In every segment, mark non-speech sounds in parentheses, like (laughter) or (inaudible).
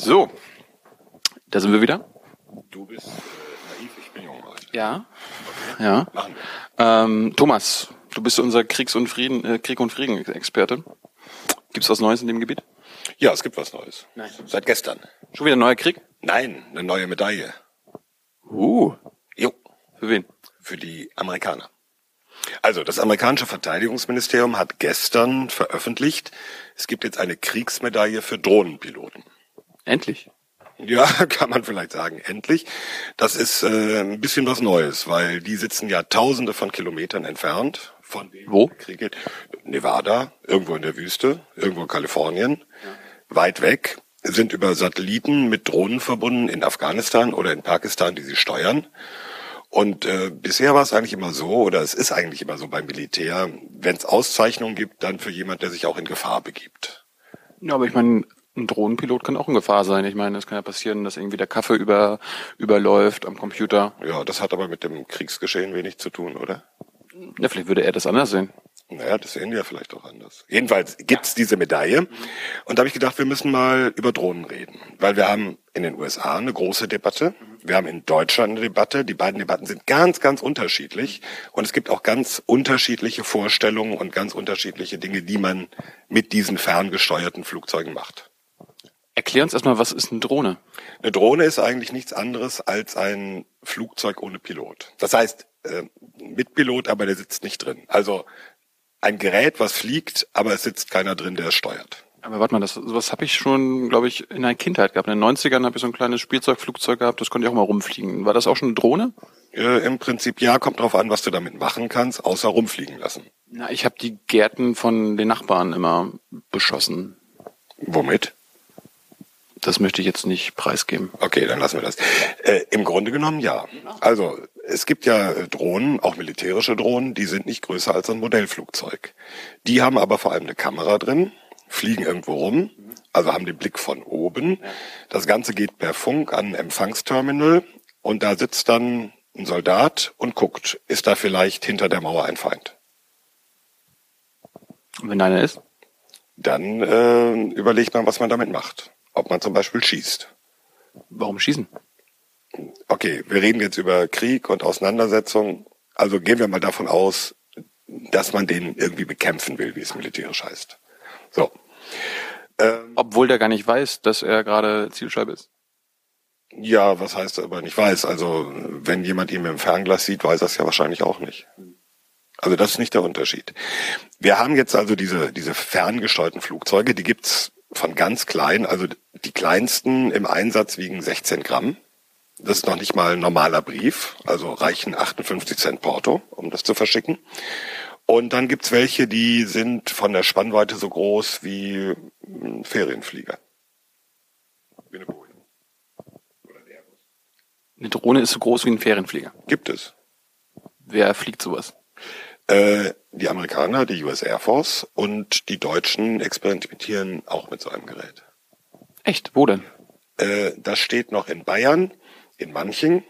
So, da sind wir wieder. Du bist äh, naiv, ich bin jung heute. Ja. Ja. Machen wir. Ähm, Thomas, du bist unser Kriegs- und Frieden, äh, Krieg- und Frieden-Experte. Gibt's was Neues in dem Gebiet? Ja, es gibt was Neues. Nein. Seit gestern. Schon wieder ein neuer Krieg? Nein, eine neue Medaille. Uh, Jo, für wen? für die Amerikaner. Also, das amerikanische Verteidigungsministerium hat gestern veröffentlicht, es gibt jetzt eine Kriegsmedaille für Drohnenpiloten. Endlich. Ja, (laughs) kann man vielleicht sagen, endlich. Das ist äh, ein bisschen was Neues, weil die sitzen ja tausende von Kilometern entfernt von dem Wo? Krieg geht. Nevada, irgendwo in der Wüste, irgendwo in Kalifornien, weit weg, sind über Satelliten mit Drohnen verbunden in Afghanistan oder in Pakistan, die sie steuern. Und äh, bisher war es eigentlich immer so, oder es ist eigentlich immer so beim Militär, wenn es Auszeichnungen gibt, dann für jemand, der sich auch in Gefahr begibt. Ja, aber ich meine, ein Drohnenpilot kann auch in Gefahr sein. Ich meine, es kann ja passieren, dass irgendwie der Kaffee über, überläuft am Computer. Ja, das hat aber mit dem Kriegsgeschehen wenig zu tun, oder? Ja, vielleicht würde er das anders sehen. Naja, das sehen die ja vielleicht auch anders. Jedenfalls gibt's diese Medaille. Und da habe ich gedacht, wir müssen mal über Drohnen reden. Weil wir haben in den USA eine große Debatte. Wir haben in Deutschland eine Debatte. Die beiden Debatten sind ganz, ganz unterschiedlich. Und es gibt auch ganz unterschiedliche Vorstellungen und ganz unterschiedliche Dinge, die man mit diesen ferngesteuerten Flugzeugen macht. Erklär uns erstmal, was ist eine Drohne? Eine Drohne ist eigentlich nichts anderes als ein Flugzeug ohne Pilot. Das heißt, äh, mit Pilot, aber der sitzt nicht drin. Also ein Gerät, was fliegt, aber es sitzt keiner drin, der es steuert. Aber warte mal, das, sowas habe ich schon, glaube ich, in der Kindheit gehabt. In den 90ern habe ich so ein kleines Spielzeugflugzeug gehabt, das konnte ich auch mal rumfliegen. War das auch schon eine Drohne? Äh, Im Prinzip ja, kommt drauf an, was du damit machen kannst, außer rumfliegen lassen. Na, ich habe die Gärten von den Nachbarn immer beschossen. Womit? Das möchte ich jetzt nicht preisgeben. Okay, dann lassen wir das. Äh, Im Grunde genommen ja. Also es gibt ja Drohnen, auch militärische Drohnen, die sind nicht größer als ein Modellflugzeug. Die haben aber vor allem eine Kamera drin, fliegen irgendwo rum, also haben den Blick von oben. Das Ganze geht per Funk an ein Empfangsterminal und da sitzt dann ein Soldat und guckt, ist da vielleicht hinter der Mauer ein Feind. Und wenn einer ist? Dann äh, überlegt man, was man damit macht. Ob man zum Beispiel schießt. Warum schießen? Okay, wir reden jetzt über Krieg und Auseinandersetzung. Also gehen wir mal davon aus, dass man den irgendwie bekämpfen will, wie es militärisch heißt. So. Ähm, Obwohl der gar nicht weiß, dass er gerade Zielscheibe ist. ja, was heißt aber nicht weiß? Also wenn jemand ihn mit dem Fernglas sieht, weiß er es ja wahrscheinlich auch nicht. Also das ist nicht der Unterschied. Wir haben jetzt also diese, diese ferngesteuerten Flugzeuge, die gibt's von ganz klein, also die kleinsten im Einsatz wiegen 16 Gramm. Das ist noch nicht mal ein normaler Brief, also reichen 58 Cent Porto, um das zu verschicken. Und dann gibt's welche, die sind von der Spannweite so groß wie ein Ferienflieger. Wie eine Boeing. Oder ein Airbus. Eine Drohne ist so groß wie ein Ferienflieger. Gibt es. Wer fliegt sowas? Äh, die Amerikaner, die US Air Force und die Deutschen experimentieren auch mit so einem Gerät. Echt? Wo denn? Äh, das steht noch in Bayern, in Manching.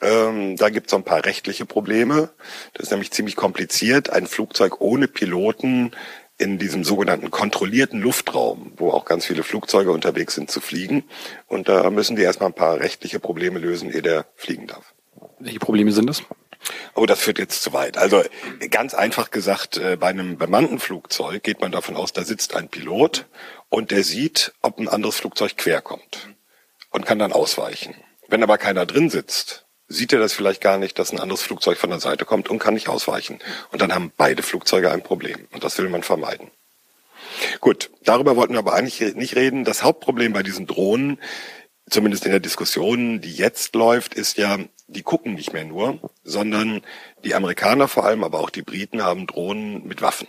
Ähm, da gibt es ein paar rechtliche Probleme. Das ist nämlich ziemlich kompliziert, ein Flugzeug ohne Piloten in diesem sogenannten kontrollierten Luftraum, wo auch ganz viele Flugzeuge unterwegs sind, zu fliegen. Und da müssen die erstmal ein paar rechtliche Probleme lösen, ehe der fliegen darf. Welche Probleme sind das? Oh, das führt jetzt zu weit. Also ganz einfach gesagt, äh, bei einem bemannten Flugzeug geht man davon aus, da sitzt ein Pilot und der sieht, ob ein anderes Flugzeug quer kommt und kann dann ausweichen. Wenn aber keiner drin sitzt, sieht er das vielleicht gar nicht, dass ein anderes Flugzeug von der Seite kommt und kann nicht ausweichen. Und dann haben beide Flugzeuge ein Problem und das will man vermeiden. Gut, darüber wollten wir aber eigentlich nicht reden. Das Hauptproblem bei diesen Drohnen, zumindest in der Diskussion, die jetzt läuft, ist ja, die gucken nicht mehr nur, sondern die Amerikaner vor allem, aber auch die Briten haben Drohnen mit Waffen.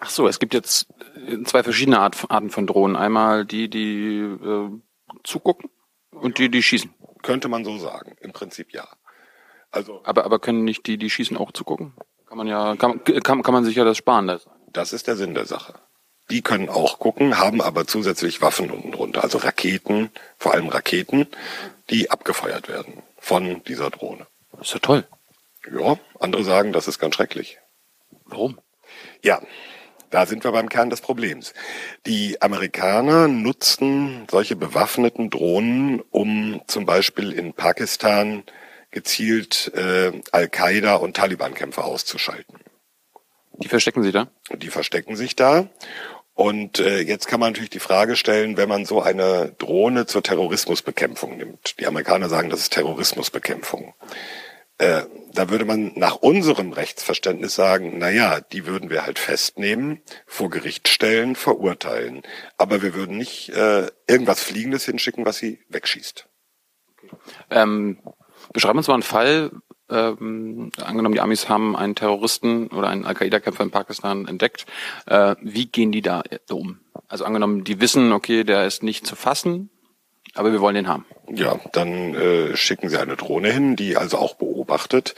Ach so, es gibt jetzt äh, zwei verschiedene Art, Arten von Drohnen. Einmal die, die äh, zugucken und die, die schießen. Könnte man so sagen. Im Prinzip ja. Also Aber, aber können nicht die, die schießen, auch zugucken? Kann man ja, kann, kann, kann man sich ja das sparen. Das. das ist der Sinn der Sache. Die können auch gucken, haben aber zusätzlich Waffen unten drunter, also Raketen, vor allem Raketen, die abgefeuert werden von dieser Drohne. ist ja toll. Ja, andere sagen, das ist ganz schrecklich. Warum? Ja, Da sind wir beim Kern des Problems. Die Amerikaner nutzten solche bewaffneten Drohnen, um zum Beispiel in Pakistan gezielt äh, Al-Qaida und Taliban-Kämpfer auszuschalten. Die verstecken sich da? Die verstecken sich da. Und äh, jetzt kann man natürlich die Frage stellen, wenn man so eine Drohne zur Terrorismusbekämpfung nimmt. Die Amerikaner sagen, das ist Terrorismusbekämpfung. Äh, da würde man nach unserem Rechtsverständnis sagen, na ja, die würden wir halt festnehmen, vor Gericht stellen, verurteilen. Aber wir würden nicht äh, irgendwas Fliegendes hinschicken, was sie wegschießt. Ähm, beschreib uns mal einen Fall, ähm, angenommen, die Amis haben einen Terroristen oder einen Al-Qaida-Kämpfer in Pakistan entdeckt. Äh, wie gehen die da um? Also angenommen, die wissen, okay, der ist nicht zu fassen, aber wir wollen den haben. Ja, dann äh, schicken sie eine Drohne hin, die also auch beobachtet.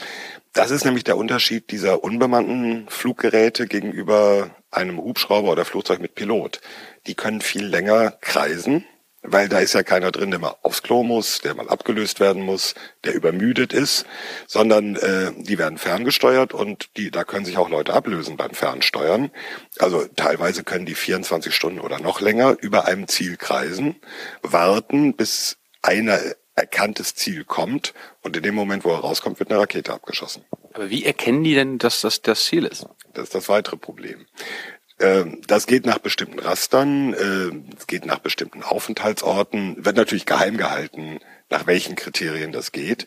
Das ist nämlich der Unterschied dieser unbemannten Fluggeräte gegenüber einem Hubschrauber oder Flugzeug mit Pilot. Die können viel länger kreisen weil da ist ja keiner drin, der mal aufs Klo muss, der mal abgelöst werden muss, der übermüdet ist, sondern äh, die werden ferngesteuert und die, da können sich auch Leute ablösen beim Fernsteuern. Also teilweise können die 24 Stunden oder noch länger über einem Ziel kreisen, warten, bis ein erkanntes Ziel kommt und in dem Moment, wo er rauskommt, wird eine Rakete abgeschossen. Aber wie erkennen die denn, dass das das Ziel ist? Das ist das weitere Problem. Ähm, das geht nach bestimmten Rastern, äh, es geht nach bestimmten Aufenthaltsorten, wird natürlich geheim gehalten, nach welchen Kriterien das geht.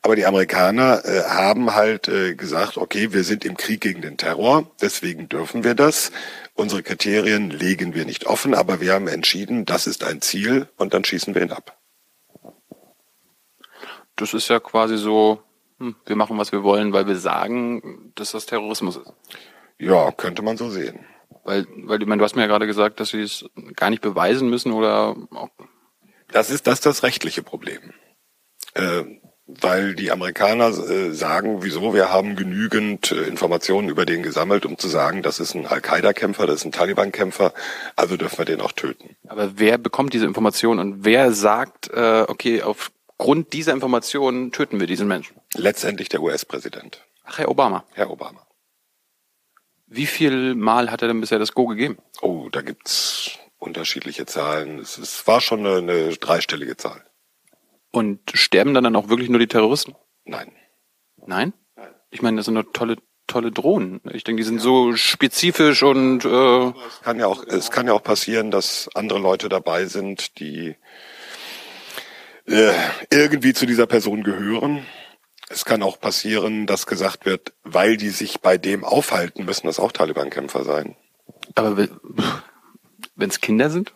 Aber die Amerikaner äh, haben halt äh, gesagt, okay, wir sind im Krieg gegen den Terror, deswegen dürfen wir das. Unsere Kriterien legen wir nicht offen, aber wir haben entschieden, das ist ein Ziel und dann schießen wir ihn ab. Das ist ja quasi so, hm, wir machen, was wir wollen, weil wir sagen, dass das Terrorismus ist. Ja, könnte man so sehen. Weil, weil ich meine, du hast mir ja gerade gesagt, dass sie es gar nicht beweisen müssen oder auch. Das ist das, das rechtliche Problem. Äh, weil die Amerikaner äh, sagen, wieso, wir haben genügend äh, Informationen über den gesammelt, um zu sagen, das ist ein Al-Qaida-Kämpfer, das ist ein Taliban-Kämpfer, also dürfen wir den auch töten. Aber wer bekommt diese Informationen und wer sagt, äh, okay, aufgrund dieser Informationen töten wir diesen Menschen? Letztendlich der US-Präsident. Ach, Herr Obama. Herr Obama. Wie viel Mal hat er denn bisher das Go gegeben? Oh, da gibt's unterschiedliche Zahlen. Es, es war schon eine, eine dreistellige Zahl. Und sterben dann, dann auch wirklich nur die Terroristen? Nein. Nein? Nein. Ich meine, das sind doch tolle, tolle Drohnen. Ich denke, die sind ja. so spezifisch und äh es kann ja auch, es kann ja auch passieren, dass andere Leute dabei sind, die äh, irgendwie zu dieser Person gehören es kann auch passieren, dass gesagt wird, weil die sich bei dem aufhalten, müssen das auch Taliban-Kämpfer sein. Aber wenn es Kinder sind?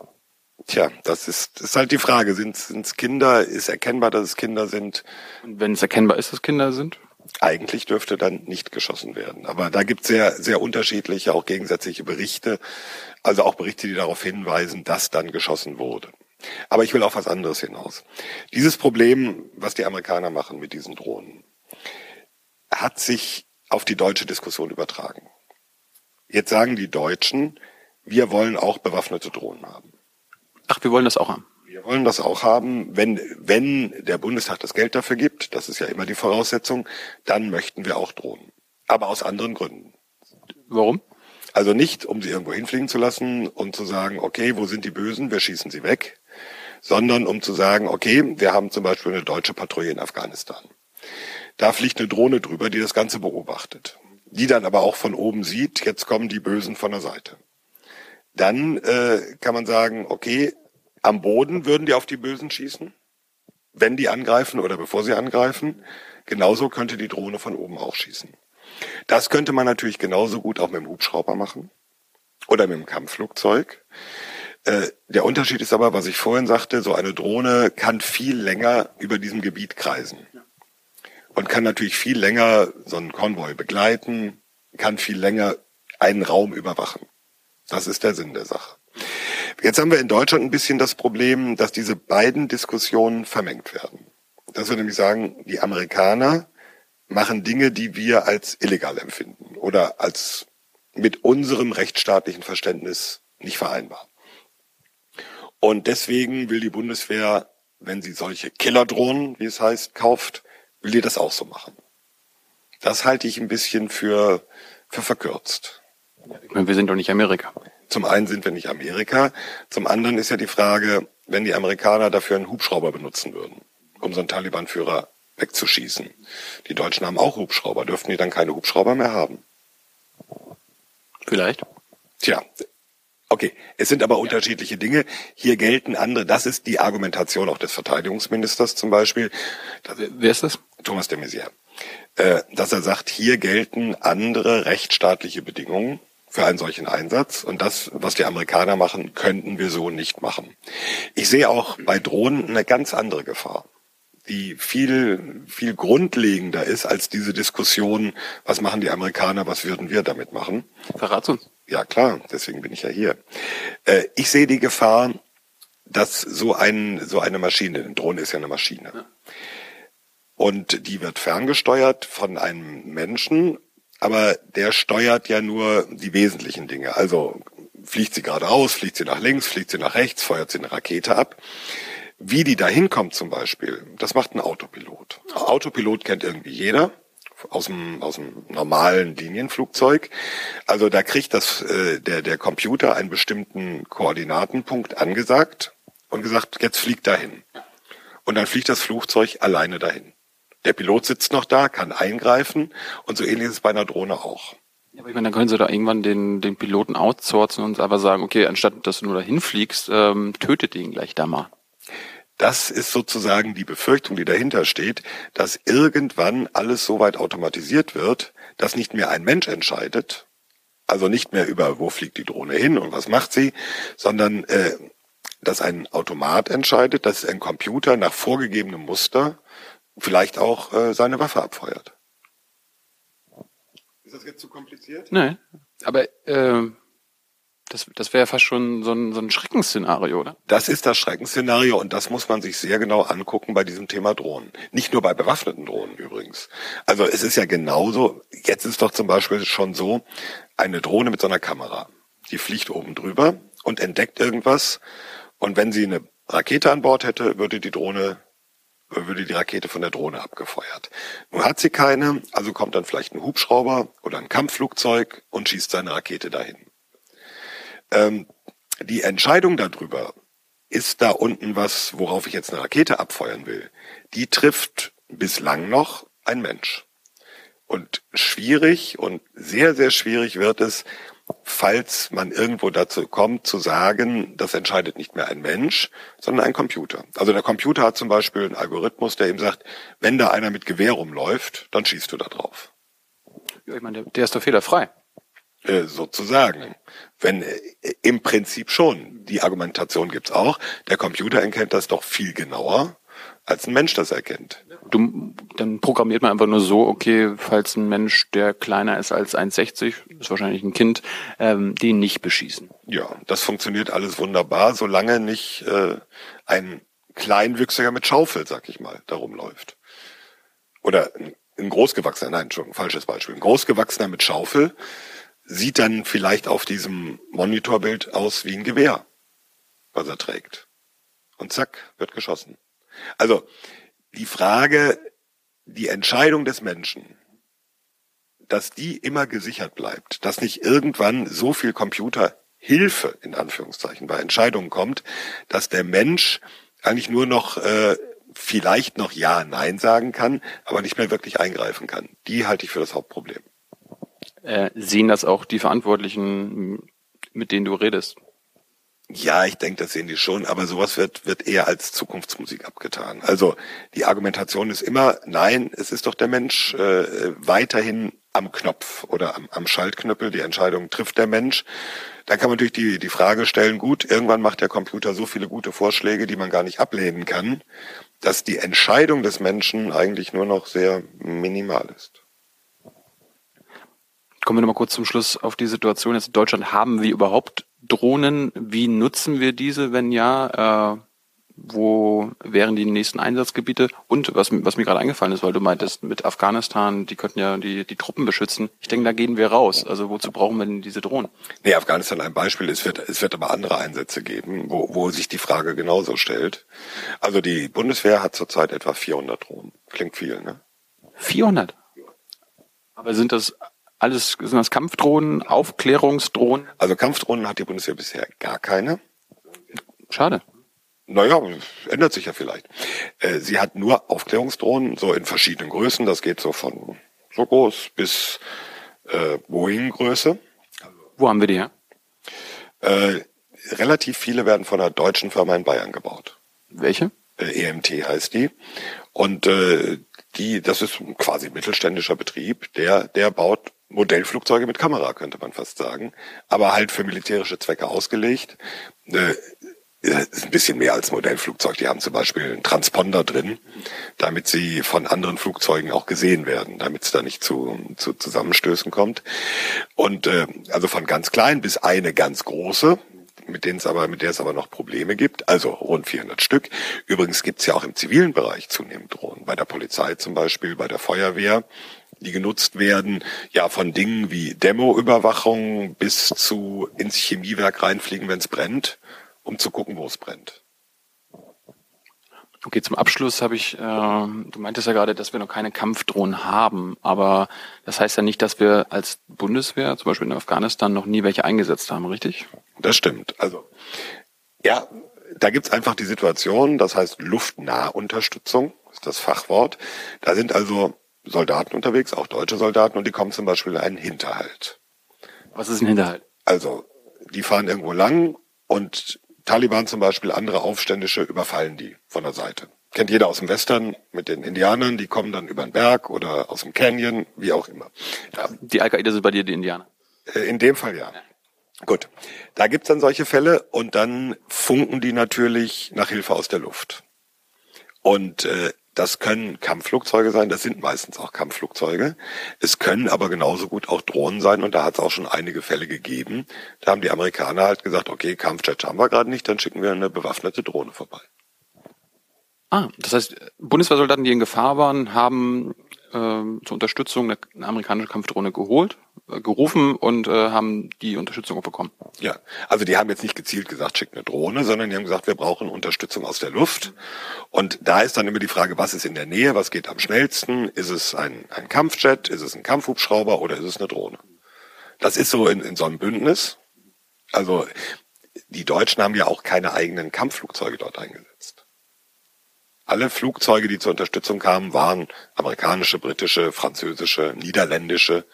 Tja, das ist, ist halt die Frage. Sind es Kinder? Ist erkennbar, dass es Kinder sind? Und wenn es erkennbar ist, dass Kinder sind? Eigentlich dürfte dann nicht geschossen werden. Aber da gibt es sehr, sehr unterschiedliche, auch gegensätzliche Berichte. Also auch Berichte, die darauf hinweisen, dass dann geschossen wurde. Aber ich will auf was anderes hinaus. Dieses Problem, was die Amerikaner machen mit diesen Drohnen, hat sich auf die deutsche Diskussion übertragen. Jetzt sagen die Deutschen, wir wollen auch bewaffnete Drohnen haben. Ach, wir wollen das auch haben. Wir wollen das auch haben, wenn, wenn der Bundestag das Geld dafür gibt, das ist ja immer die Voraussetzung, dann möchten wir auch Drohnen. Aber aus anderen Gründen. Warum? Also nicht, um sie irgendwo hinfliegen zu lassen und zu sagen, okay, wo sind die Bösen, wir schießen sie weg, sondern um zu sagen, okay, wir haben zum Beispiel eine deutsche Patrouille in Afghanistan. Da fliegt eine Drohne drüber, die das Ganze beobachtet. Die dann aber auch von oben sieht, jetzt kommen die Bösen von der Seite. Dann äh, kann man sagen, okay, am Boden würden die auf die Bösen schießen, wenn die angreifen oder bevor sie angreifen. Genauso könnte die Drohne von oben auch schießen. Das könnte man natürlich genauso gut auch mit dem Hubschrauber machen oder mit dem Kampfflugzeug. Äh, der Unterschied ist aber, was ich vorhin sagte, so eine Drohne kann viel länger über diesem Gebiet kreisen und kann natürlich viel länger so einen Konvoi begleiten, kann viel länger einen Raum überwachen. Das ist der Sinn der Sache. Jetzt haben wir in Deutschland ein bisschen das Problem, dass diese beiden Diskussionen vermengt werden. Dass wir nämlich sagen, die Amerikaner machen Dinge, die wir als illegal empfinden oder als mit unserem rechtsstaatlichen Verständnis nicht vereinbar. Und deswegen will die Bundeswehr, wenn sie solche Killerdrohnen, wie es heißt, kauft, will die das auch so machen. Das halte ich ein bisschen für, für verkürzt. Wir sind doch nicht Amerika. Zum einen sind wir nicht Amerika, zum anderen ist ja die Frage, wenn die Amerikaner dafür einen Hubschrauber benutzen würden, um so einen Taliban-Führer wegzuschießen. Die Deutschen haben auch Hubschrauber, dürften die dann keine Hubschrauber mehr haben? Vielleicht. Tja, okay. Es sind aber unterschiedliche Dinge. Hier gelten andere. Das ist die Argumentation auch des Verteidigungsministers zum Beispiel. Wer ist das? Thomas de Maizière. Äh, dass er sagt, hier gelten andere rechtsstaatliche Bedingungen für einen solchen Einsatz. Und das, was die Amerikaner machen, könnten wir so nicht machen. Ich sehe auch bei Drohnen eine ganz andere Gefahr die viel, viel grundlegender ist als diese Diskussion, was machen die Amerikaner, was würden wir damit machen. Verrat's uns. Ja klar, deswegen bin ich ja hier. Äh, ich sehe die Gefahr, dass so ein, so eine Maschine, eine Drohne ist ja eine Maschine. Ja. Und die wird ferngesteuert von einem Menschen, aber der steuert ja nur die wesentlichen Dinge. Also fliegt sie geradeaus, fliegt sie nach links, fliegt sie nach rechts, feuert sie eine Rakete ab. Wie die da hinkommt zum Beispiel, das macht ein Autopilot. Autopilot kennt irgendwie jeder aus dem, aus dem normalen Linienflugzeug. Also da kriegt das äh, der, der Computer einen bestimmten Koordinatenpunkt angesagt und gesagt, jetzt fliegt dahin. Und dann fliegt das Flugzeug alleine dahin. Der Pilot sitzt noch da, kann eingreifen und so ähnlich ist es bei einer Drohne auch. Ja, aber ich meine, dann können sie da irgendwann den, den Piloten outsourcen und einfach sagen, okay, anstatt dass du nur dahin fliegst, ähm, tötet ihn gleich da mal. Das ist sozusagen die Befürchtung, die dahinter steht, dass irgendwann alles so weit automatisiert wird, dass nicht mehr ein Mensch entscheidet, also nicht mehr über, wo fliegt die Drohne hin und was macht sie, sondern äh, dass ein Automat entscheidet, dass ein Computer nach vorgegebenem Muster vielleicht auch äh, seine Waffe abfeuert. Ist das jetzt zu kompliziert? Nein, aber äh, das, das wäre fast schon so ein, so ein Schreckensszenario, oder? Das ist das Schreckensszenario und das muss man sich sehr genau angucken bei diesem Thema Drohnen. Nicht nur bei bewaffneten Drohnen übrigens. Also es ist ja genauso, jetzt ist doch zum Beispiel schon so, eine Drohne mit so einer Kamera, die fliegt oben drüber und entdeckt irgendwas und wenn sie eine Rakete an Bord hätte, würde die Drohne würde die Rakete von der Drohne abgefeuert. Nun hat sie keine, also kommt dann vielleicht ein Hubschrauber oder ein Kampfflugzeug und schießt seine Rakete dahin. Ähm, die Entscheidung darüber, ist da unten was, worauf ich jetzt eine Rakete abfeuern will, die trifft bislang noch ein Mensch. Und schwierig und sehr, sehr schwierig wird es, falls man irgendwo dazu kommt, zu sagen, das entscheidet nicht mehr ein Mensch, sondern ein Computer. Also der Computer hat zum Beispiel einen Algorithmus, der ihm sagt, wenn da einer mit Gewehr rumläuft, dann schießt du da drauf. Ja, ich meine, der, ist doch fehlerfrei. Äh, sozusagen. Wenn äh, im Prinzip schon. Die Argumentation gibt's auch. Der Computer erkennt das doch viel genauer, als ein Mensch das erkennt. Du, dann programmiert man einfach nur so, okay, falls ein Mensch, der kleiner ist als 1,60, ist wahrscheinlich ein Kind, ähm, den nicht beschießen. Ja, das funktioniert alles wunderbar, solange nicht äh, ein Kleinwüchsiger mit Schaufel, sag ich mal, darum läuft. Oder ein Großgewachsener, nein, schon falsches Beispiel. Ein Großgewachsener mit Schaufel, sieht dann vielleicht auf diesem Monitorbild aus wie ein Gewehr, was er trägt. Und zack, wird geschossen. Also die Frage, die Entscheidung des Menschen, dass die immer gesichert bleibt, dass nicht irgendwann so viel Computerhilfe in Anführungszeichen bei Entscheidungen kommt, dass der Mensch eigentlich nur noch äh, vielleicht noch Ja, Nein sagen kann, aber nicht mehr wirklich eingreifen kann. Die halte ich für das Hauptproblem. Äh, sehen das auch die Verantwortlichen, mit denen du redest? Ja, ich denke, das sehen die schon, aber sowas wird, wird eher als Zukunftsmusik abgetan. Also die Argumentation ist immer, nein, es ist doch der Mensch äh, weiterhin am Knopf oder am, am Schaltknüppel, die Entscheidung trifft der Mensch. Da kann man natürlich die, die Frage stellen, gut, irgendwann macht der Computer so viele gute Vorschläge, die man gar nicht ablehnen kann, dass die Entscheidung des Menschen eigentlich nur noch sehr minimal ist. Kommen wir nochmal kurz zum Schluss auf die Situation jetzt in Deutschland. Haben wir überhaupt Drohnen? Wie nutzen wir diese, wenn ja? Äh, wo wären die nächsten Einsatzgebiete? Und was, was mir gerade eingefallen ist, weil du meintest, mit Afghanistan, die könnten ja die, die Truppen beschützen. Ich denke, da gehen wir raus. Also wozu brauchen wir denn diese Drohnen? Nee, Afghanistan ein Beispiel. Es wird, es wird aber andere Einsätze geben, wo, wo sich die Frage genauso stellt. Also die Bundeswehr hat zurzeit etwa 400 Drohnen. Klingt viel, ne? 400? Aber sind das alles, sind das Kampfdrohnen, Aufklärungsdrohnen? Also Kampfdrohnen hat die Bundeswehr bisher gar keine. Schade. Naja, ändert sich ja vielleicht. Äh, sie hat nur Aufklärungsdrohnen, so in verschiedenen Größen. Das geht so von so groß bis äh, Boeing-Größe. Wo haben wir die her? Äh, relativ viele werden von einer deutschen Firma in Bayern gebaut. Welche? Äh, EMT heißt die. Und äh, die, das ist quasi mittelständischer Betrieb, der, der baut Modellflugzeuge mit Kamera, könnte man fast sagen, aber halt für militärische Zwecke ausgelegt. Äh, ist ein bisschen mehr als Modellflugzeug. Die haben zum Beispiel einen Transponder drin, damit sie von anderen Flugzeugen auch gesehen werden, damit es da nicht zu, zu Zusammenstößen kommt. Und äh, also von ganz klein bis eine ganz große, mit denen es aber, mit der es aber noch Probleme gibt, also rund 400 Stück. Übrigens gibt es ja auch im zivilen Bereich zunehmend Drohnen, bei der Polizei zum Beispiel, bei der Feuerwehr, die genutzt werden, ja von Dingen wie Demoüberwachung bis zu ins Chemiewerk reinfliegen, wenn es brennt um zu gucken, wo es brennt. Okay, zum Abschluss habe ich, äh, du meintest ja gerade, dass wir noch keine Kampfdrohnen haben, aber das heißt ja nicht, dass wir als Bundeswehr, zum Beispiel in Afghanistan, noch nie welche eingesetzt haben, richtig? Das stimmt. Also ja, da gibt's einfach die Situation, das heißt Luftnahunterstützung, ist das Fachwort. Da sind also Soldaten unterwegs, auch deutsche Soldaten, und die kommen zum Beispiel in einen Hinterhalt. Was ist ein Hinterhalt? Also, die fahren irgendwo lang und Taliban zum Beispiel, andere Aufständische überfallen die von der Seite. Kennt jeder aus dem Western mit den Indianern, die kommen dann über den Berg oder aus dem Canyon, wie auch immer. Da, die Al-Qaida sind bei dir die Indianer? Äh, in dem Fall ja. Gut, da gibt's dann solche Fälle und dann funken die natürlich nach Hilfe aus der Luft. Und äh, das können Kampfflugzeuge sein, das sind meistens auch Kampfflugzeuge. Es können aber genauso gut auch Drohnen sein und da hat es auch schon einige Fälle gegeben. Da haben die Amerikaner halt gesagt, okay, Kampfjets haben wir gerade nicht, dann schicken wir eine bewaffnete Drohne vorbei. Ah, das heißt, Bundeswehrsoldaten, die in Gefahr waren, haben äh, zur Unterstützung eine, eine amerikanische Kampfdrohne geholt äh, gerufen und äh, haben die Unterstützung bekommen. Ja, also die haben jetzt nicht gezielt gesagt, schickt eine Drohne, sondern die haben gesagt, wir brauchen Unterstützung aus der Luft. Und da ist dann immer die Frage, was ist in der Nähe, was geht am schnellsten? Ist es ein, ein Kampfjet, ist es ein Kampfhubschrauber oder ist es eine Drohne? Das ist so in, in so einem Bündnis. Also die Deutschen haben ja auch keine eigenen Kampfflugzeuge dort eingesetzt. Alle Flugzeuge, die zur Unterstützung kamen, waren amerikanische, britische, französische, niederländische,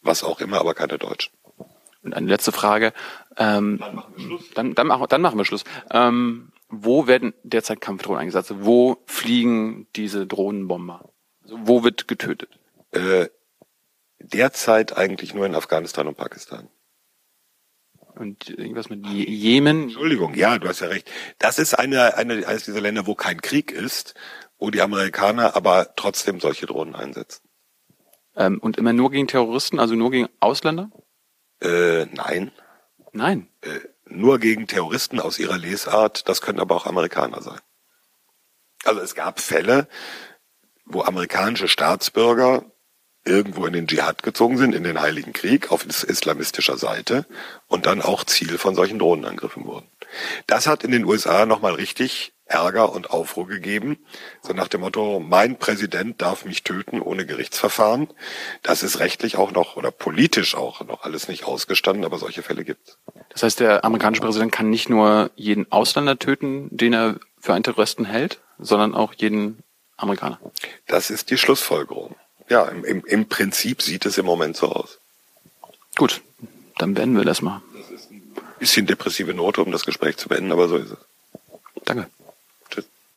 was auch immer, aber keine Deutschen. Und eine letzte Frage. Ähm, dann, machen wir Schluss. Dann, dann, machen, dann machen wir Schluss. Ähm, wo werden derzeit Kampfdrohnen eingesetzt? Wo fliegen diese Drohnenbomber? Also wo wird getötet? Äh, derzeit eigentlich nur in Afghanistan und Pakistan. Und irgendwas mit Jemen? Entschuldigung, ja, du hast ja recht. Das ist eine, eine eines dieser Länder, wo kein Krieg ist, wo die Amerikaner aber trotzdem solche Drohnen einsetzen. Ähm, und immer nur gegen Terroristen, also nur gegen Ausländer? Äh, nein. Nein. Äh, nur gegen Terroristen aus ihrer Lesart, das können aber auch Amerikaner sein. Also es gab Fälle, wo amerikanische Staatsbürger irgendwo in den Dschihad gezogen sind, in den Heiligen Krieg auf islamistischer Seite und dann auch Ziel von solchen Drohnenangriffen wurden. Das hat in den USA nochmal richtig Ärger und Aufruhr gegeben. So nach dem Motto, mein Präsident darf mich töten ohne Gerichtsverfahren. Das ist rechtlich auch noch oder politisch auch noch alles nicht ausgestanden, aber solche Fälle gibt Das heißt, der amerikanische Präsident kann nicht nur jeden Ausländer töten, den er für einen Terroristen hält, sondern auch jeden Amerikaner. Das ist die Schlussfolgerung. Ja, im, im, im Prinzip sieht es im Moment so aus. Gut, dann beenden wir das mal. Das ist ein bisschen depressive Note, um das Gespräch zu beenden, aber so ist es. Danke.